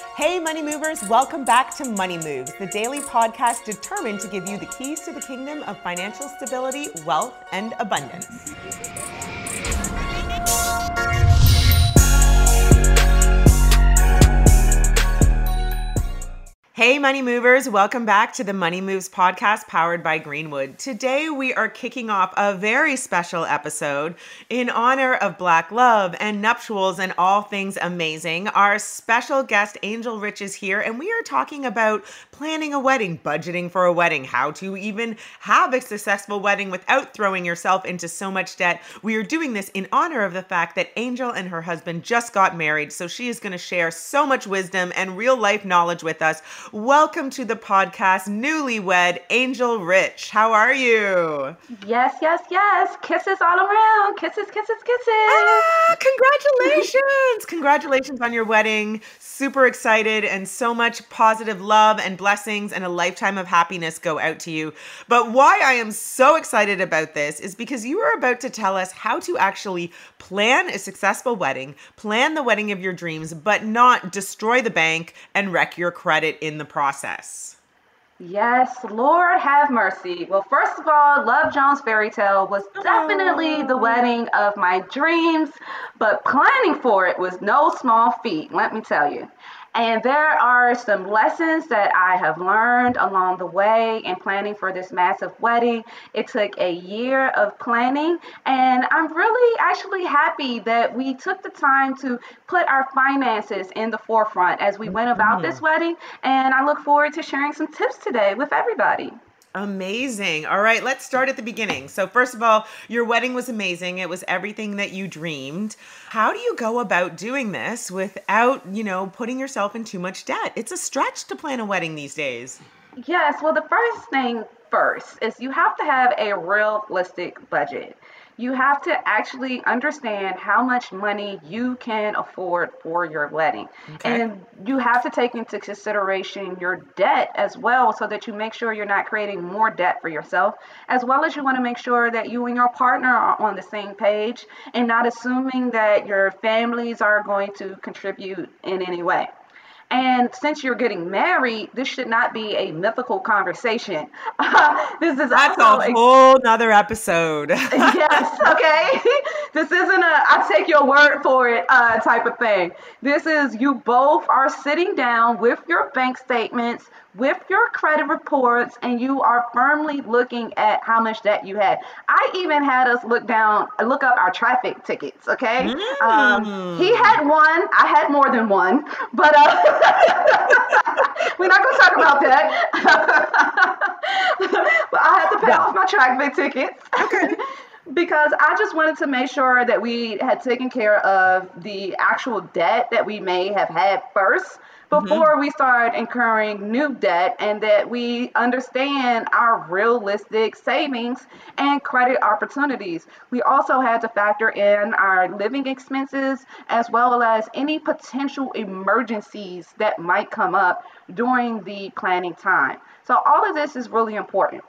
Hey, money movers, welcome back to Money Moves, the daily podcast determined to give you the keys to the kingdom of financial stability, wealth, and abundance. Hey, money movers, welcome back to the Money Moves podcast powered by Greenwood. Today, we are kicking off a very special episode in honor of Black love and nuptials and all things amazing. Our special guest, Angel Rich, is here, and we are talking about planning a wedding, budgeting for a wedding, how to even have a successful wedding without throwing yourself into so much debt. We are doing this in honor of the fact that Angel and her husband just got married, so she is going to share so much wisdom and real life knowledge with us. Welcome to the podcast, newlywed Angel Rich. How are you? Yes, yes, yes. Kisses all around. Kisses, kisses, kisses. Ah, congratulations. congratulations on your wedding. Super excited and so much positive love and blessings and a lifetime of happiness go out to you. But why I am so excited about this is because you are about to tell us how to actually plan a successful wedding, plan the wedding of your dreams, but not destroy the bank and wreck your credit in the process. Yes, Lord have mercy. Well, first of all, Love Jones Fairy Tale was definitely the wedding of my dreams, but planning for it was no small feat, let me tell you. And there are some lessons that I have learned along the way in planning for this massive wedding. It took a year of planning, and I'm really actually happy that we took the time to put our finances in the forefront as we went about this mm-hmm. wedding. And I look forward to sharing some tips today with everybody. Amazing. All right, let's start at the beginning. So, first of all, your wedding was amazing. It was everything that you dreamed. How do you go about doing this without, you know, putting yourself in too much debt? It's a stretch to plan a wedding these days. Yes, well, the first thing first is you have to have a realistic budget. You have to actually understand how much money you can afford for your wedding. Okay. And you have to take into consideration your debt as well so that you make sure you're not creating more debt for yourself, as well as you want to make sure that you and your partner are on the same page and not assuming that your families are going to contribute in any way. And since you're getting married, this should not be a mythical conversation. this is That's a whole nother episode. yes, okay. This isn't a I take your word for it uh, type of thing. This is you both are sitting down with your bank statements, with your credit reports, and you are firmly looking at how much debt you had. I even had us look down, look up our traffic tickets. Okay, um, he had one, I had more than one, but uh, we're not gonna talk about that. but I had to pay off my traffic tickets. Okay. because I just wanted to make sure that we had taken care of the actual debt that we may have had first mm-hmm. before we start incurring new debt and that we understand our realistic savings and credit opportunities. We also had to factor in our living expenses as well as any potential emergencies that might come up during the planning time. So all of this is really important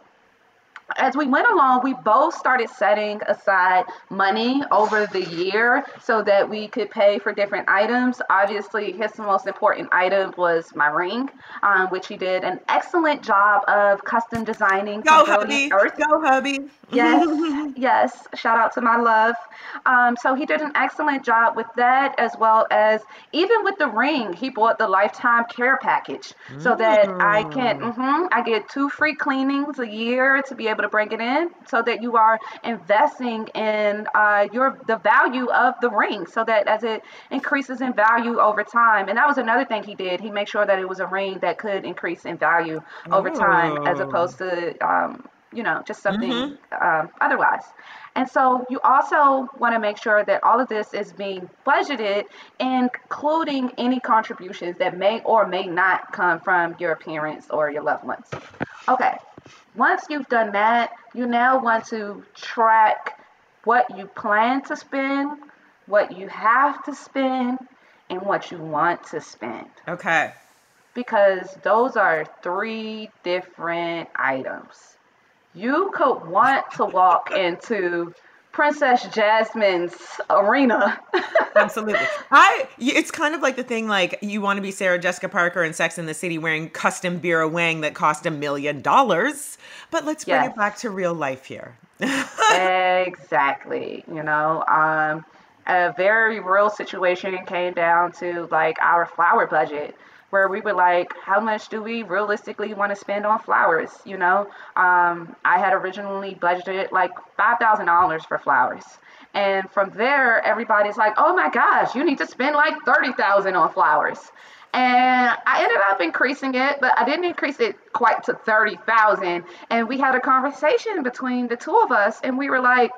as we went along, we both started setting aside money over the year so that we could pay for different items. Obviously, his most important item was my ring, um, which he did an excellent job of custom designing. Go, hubby. Go, hubby. Yes, yes. Shout out to my love. Um, so he did an excellent job with that, as well as even with the ring, he bought the lifetime care package so that I can, mhm, I get two free cleanings a year to be able to bring it in, so that you are investing in uh, your the value of the ring, so that as it increases in value over time. And that was another thing he did. He made sure that it was a ring that could increase in value over time, as Oh. opposed to um, you know, just something um, otherwise. And so you also want to make sure that all of this is being budgeted, including any contributions that may or may not come from your parents or your loved ones. Okay, once you've done that, you now want to track what you plan to spend, what you have to spend, and what you want to spend Okay. because those are three different items. You could want to walk into Princess Jasmine's arena. Absolutely. I. It's kind of like the thing like you want to be Sarah Jessica Parker in Sex in the City wearing custom Vera Wang that cost a million dollars. But let's bring Yes. it back to real life here. exactly. You know, um, a very real situation came down to like our flower budget, where we were like, how much do we realistically want to spend on flowers? You know, um, I had originally budgeted like five thousand dollars for flowers. And from there, everybody's like, "Oh my gosh, you need to spend like thirty thousand on flowers." And I ended up increasing it, but I didn't increase it quite to 30,000. And we had a conversation between the two of us, and we were like,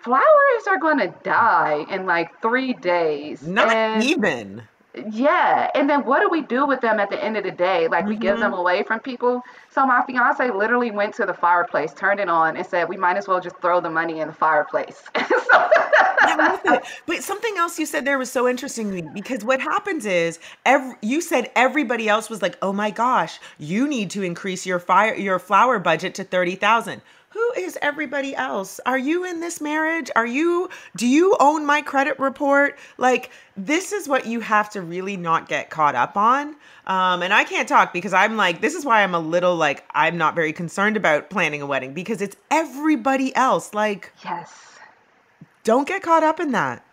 flowers are going to die in like three days. Not and, even. Yeah. And then what do we do with them at the end of the day? Like, we give them mm-hmm. away from people. So my fiance literally went to the fireplace, turned it on, and said, we might as well just throw the money in the fireplace. so, I'm with it. But something else you said there was so interesting to me because what happens is every, you said everybody else was like, "Oh my gosh, you need to increase your fire your flower budget to 30,000." Who is everybody else? Are you in this marriage? Are you do you own my credit report? Like this is what you have to really not get caught up on. Um, and I can't talk because I'm like, this is why I'm a little like, I'm not very concerned about planning a wedding because it's everybody else. Like, yes. don't get caught up in that.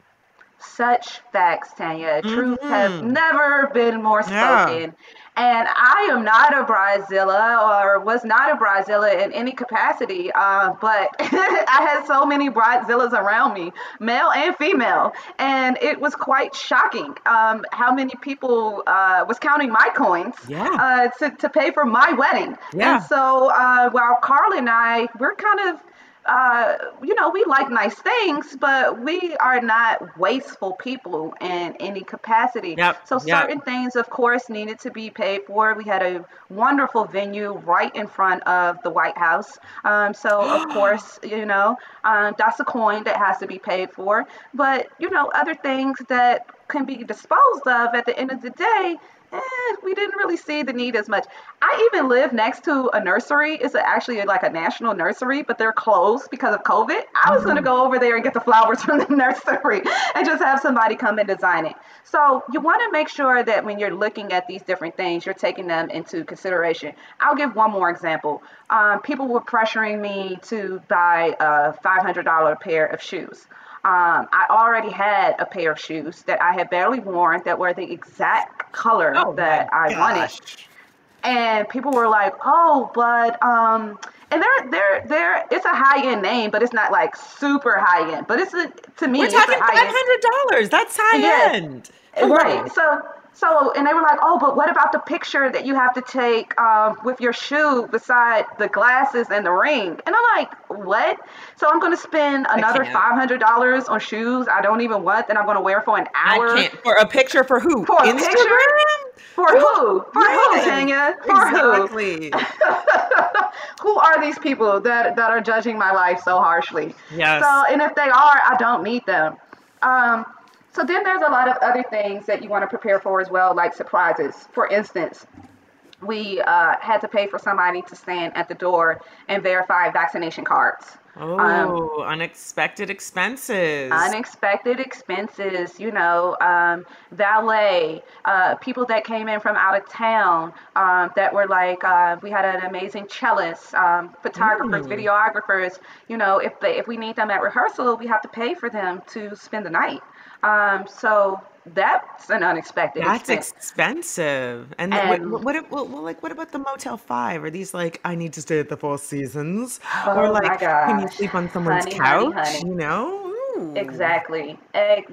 Such facts, Tanya. Truth has never been more Yeah. And I am not a bridezilla or was not a bridezilla in any capacity, uh, but I had so many bridezillas around me, male and female, and it was quite shocking um, how many people uh, was counting my coins Yeah. uh, to, to pay for my wedding. Yeah. And so uh, while Carl and I, we're kind of uh, you know, we like nice things, but we are not wasteful people in any capacity. Yep, So yep. certain things, of course, needed to be paid for. We had a wonderful venue right in front of the White House. Um, so of course, you know, um, that's a coin that has to be paid for. But you know, other things that can be disposed of at the end of the day. Eh, we didn't really see the need as much. I even live next to a nursery. It's actually like a national nursery, but they're closed because of COVID. I was going to go over there and get the flowers from the nursery and just have somebody come and design it. So you want to make sure that when you're looking at these different things, you're taking them into consideration. I'll give one more example. Um, people were pressuring me to buy a $500 pair of shoes. Um, I already had a pair of shoes that I had barely worn that were the exact color Oh that I wanted and people were like, "Oh, but um," and they're they're they're it's a high end name, but it's not like super high end. But it's a to me, We're it's talking five hundred dollars. That's high Yes. end. Right. So so and they were like, "Oh, but what about the picture that you have to take um, with your shoe beside the glasses and the ring?" And I'm like, "What?" So I'm going to spend another five hundred dollars on shoes I don't even want that I'm going to wear for an hour. I can't for a picture for who? For a Instagram. picture? For who? For who, Tanya? For who? Exactly. who are these people that that are judging my life so harshly? Yes. So, and if they are, I don't need them. Um, so then there's a lot of other things that you want to prepare for as well, like surprises. For instance, we uh, had to pay for somebody to stand at the door and verify vaccination cards. Um, Oh, unexpected expenses. unexpected expenses, you know, um, valet, uh, people that came in from out of town um, that were like, uh, we had an amazing cellist, um, photographers, videographers. You know, if they, if we need them at rehearsal, we have to pay for them to spend the night. Um, so that's an unexpected That's expense. expensive. And, And- what, what, what, well, like, what about the Motel Five? Are these like, I need to stay at the Four Seasons, Oh or like, can you sleep on someone's Honey, honey, couch? honey. You know? Ooh. Exactly.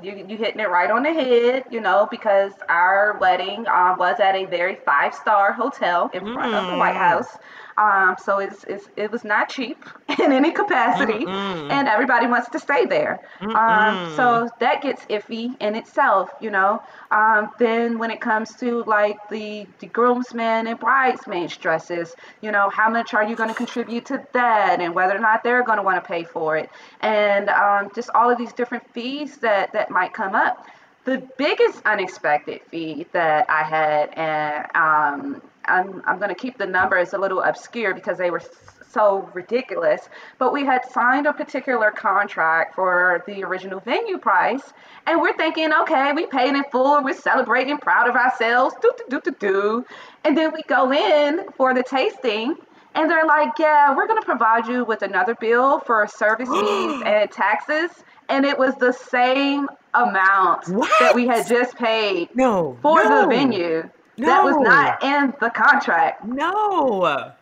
You you hitting it right on the head, you know, because our wedding um, was at a very five star hotel in front of the White Mm. House. Um, so it's, it's it was not cheap in any capacity, and everybody wants to stay there. Um, so that gets iffy in itself, you know. Um, then when it comes to like the the groomsmen and bridesmaids dresses, you know, how much are you going to contribute to that, and whether or not they're going to want to pay for it, and um, just all of these different fees that that might come up. The biggest unexpected fee that I had, and um, I'm, I'm going to keep the numbers a little obscure because they were so ridiculous, but we had signed a particular contract for the original venue price, and we're thinking, okay, we paid in full, we're celebrating, proud of ourselves, do do do do do, and then we go in for the tasting, and they're like, yeah, we're going to provide you with another bill for service fees and taxes. And it was the same amount that we had just paid No. for no, the venue. That was not in the contract. No.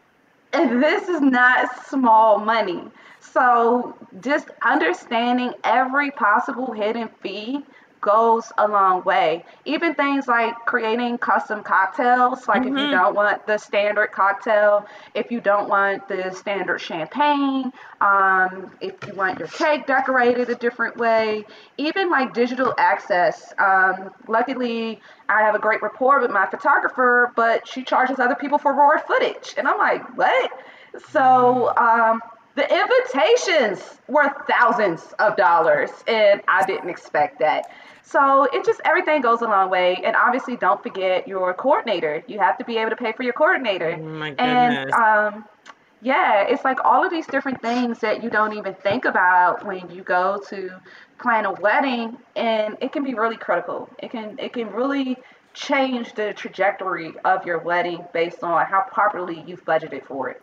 And this is not small money. So just understanding every possible hidden fee goes a long way. Even things like creating custom cocktails, like if you don't want the standard cocktail, if you don't want the standard champagne, um, if you want your cake decorated a different way, even like digital access. Um, luckily, I have a great rapport with my photographer, but she charges other people for raw footage. And I'm like, what? So, um, the invitations were thousands of dollars, and I didn't expect that. So it just everything goes a long way, and obviously don't forget your coordinator. You have to be able to pay for your coordinator. Oh my goodness. And um, yeah, it's like all of these different things that you don't even think about when you go to plan a wedding, and it can be really critical. It can it can really change the trajectory of your wedding based on how properly you've budgeted for it.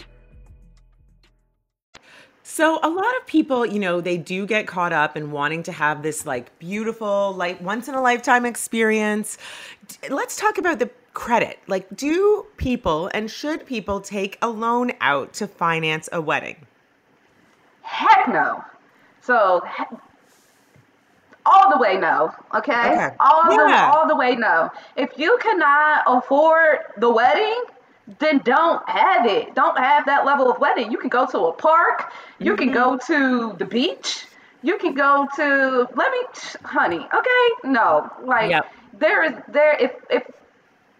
So a lot of people, you know, they do get caught up in wanting to have this like beautiful, like once in a lifetime experience. Let's talk about the credit. Like do people and should people take a loan out to finance a wedding? Heck no. So all the way no. Okay? okay. All yeah. the all the way no. If you cannot afford the wedding, then don't have it. Don't have that level of wedding. You can go to a park. You mm-hmm. can go to the beach. You can go to let me, honey. Okay, no, like yep. there is there. If if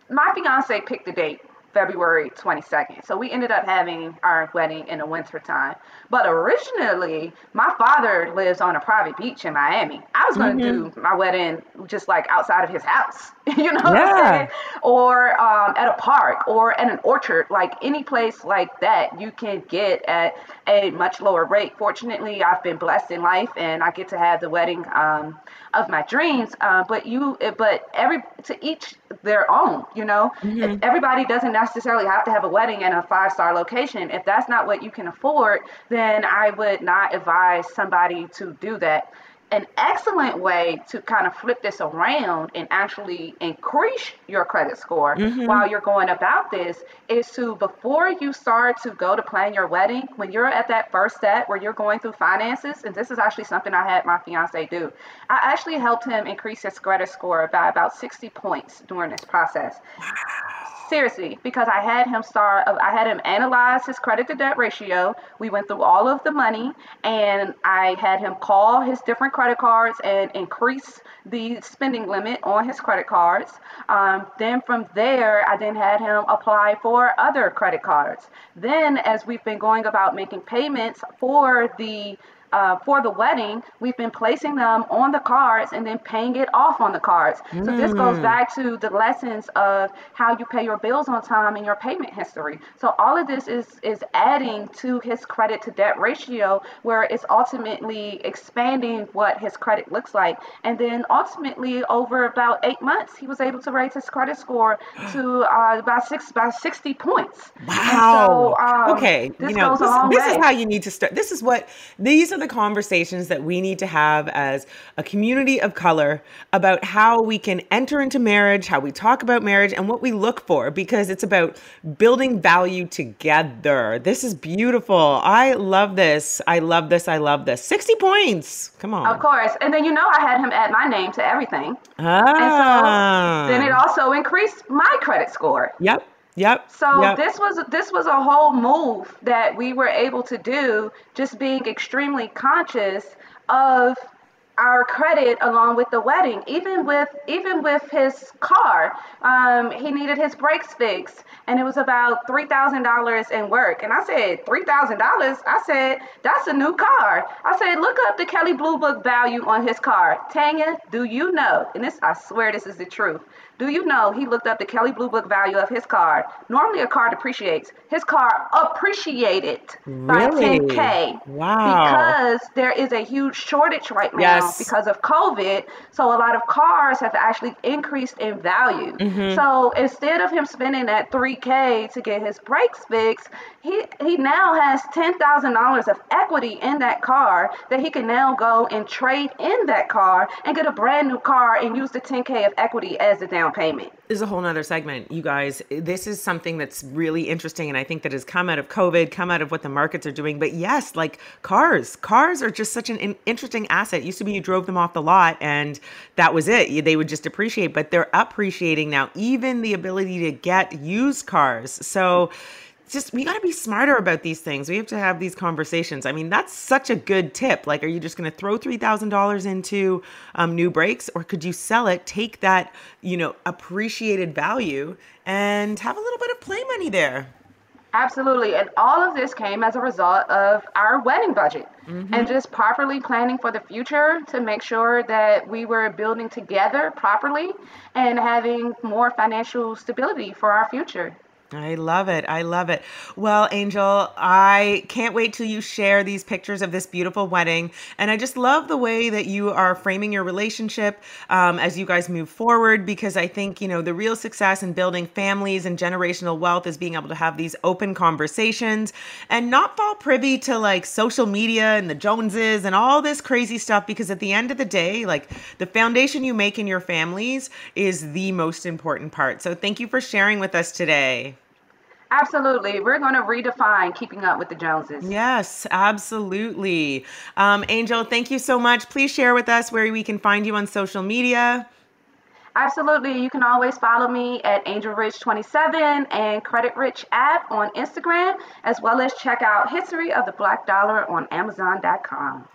my fiance picked a date February 22nd. So we ended up having our wedding in the winter time. But originally, my father lives on a private beach in Miami. I was going to mm-hmm. do my wedding just like outside of his house, you know yeah. what I'm saying? Or um, at a park or at an orchard, like any place like that, you can get at a much lower rate. Fortunately, I've been blessed in life and I get to have the wedding um, of my dreams. Uh, but you, but every to each their own, you know. Mm-hmm. Everybody doesn't necessarily have to have a wedding in a five star location. If that's not what you can afford, then I would not advise somebody to do that an excellent way to kind of flip this around and actually increase your credit score mm-hmm. while you're going about this is to before you start to go to plan your wedding when you're at that first step where you're going through finances and this is actually something i had my fiance do i actually helped him increase his credit score by about 60 points during this process Seriously, because I had him start, I had him analyze his credit to debt ratio. We went through all of the money, and I had him call his different credit cards and increase the spending limit on his credit cards. Um, then from there, I then had him apply for other credit cards. Then, as we've been going about making payments for the uh, for the wedding, we've been placing them on the cards and then paying it off on the cards. Mm. So this goes back to the lessons of how you pay your bills on time and your payment history. So all of this is is adding to his credit to debt ratio, where it's ultimately expanding what his credit looks like. And then ultimately, over about eight months, he was able to raise his credit score to uh, about six about sixty points. Wow. So, um, okay, you know this, this is how you need to start. This is what these are the conversations that we need to have as a community of color about how we can enter into marriage, how we talk about marriage, and what we look for because it's about building value together. This is beautiful. I love this. I love this. I love this. 60 points. Come on. Of course. And then you know I had him add my name to everything. Ah. And so then it also increased my credit score. Yep. Yep. So yep. this was this was a whole move that we were able to do, just being extremely conscious of our credit along with the wedding even with even with his car. Um, he needed his brakes fixed and it was about $3000 in work. And i said $3000 i said that's a new car. I said look up the kelley blue book value on his car. Tanya do you know? And this i swear this is the truth do you know he looked up the Kelley Blue Book value of his car? Normally a car depreciates. His car appreciated by 10K. Wow. Because there is a huge shortage right now Yes. because of COVID. So a lot of cars have actually increased in value. Mhm. So instead of him spending that 3K to get his brakes fixed, he, he now has $10,000 of equity in that car that he can now go and trade in that car and get a brand new car and use the 10K of equity as the down payment. This is a whole nother segment, you guys. This is something that's really interesting, and I think that has come out of COVID, come out of what the markets are doing. But yes, like cars, cars are just such an in- interesting asset. Used to be you drove them off the lot, and that was it. They would just appreciate, but they're appreciating now. Even the ability to get used cars. So just we got to be smarter about these things. We have to have these conversations. I mean, that's such a good tip. Like, are you just going to throw three thousand dollars into um, new brakes, or could you sell it, take that you know appreciated value, and have a little bit of play money there? Absolutely. And all of this came as a result of our wedding budget Mhm. and just properly planning for the future to make sure that we were building together properly and having more financial stability for our future. I love it. I love it. Well, Angel, I can't wait till you share these pictures of this beautiful wedding. And I just love the way that you are framing your relationship um, as you guys move forward, because I think, you know, the real success in building families and generational wealth is being able to have these open conversations and not fall privy to like social media and the Joneses and all this crazy stuff. Because at the end of the day, like the foundation you make in your families is the most important part. So thank you for sharing with us today. Absolutely. We're going to redefine keeping up with the Joneses. Yes, absolutely. Um, Angel, thank you so much. Please share with us where we can find you on social media. Absolutely. You can always follow me at AngelRich27 and Credit Rich app on Instagram, as well as check out History of the Black Dollar on Amazon.com.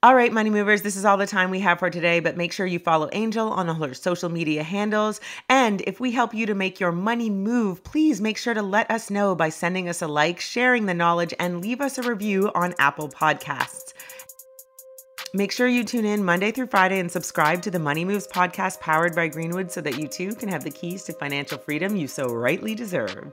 All right, Money Movers, this is all the time we have for today, but make sure you follow Angel on all her social media handles. And if we help you to make your money move, please make sure to let us know by sending us a like, sharing the knowledge, and leave us a review on Apple Podcasts. Make sure you tune in Monday through Friday and subscribe to the Money Moves podcast powered by Greenwood so that you too can have the keys to financial freedom you so rightly deserve.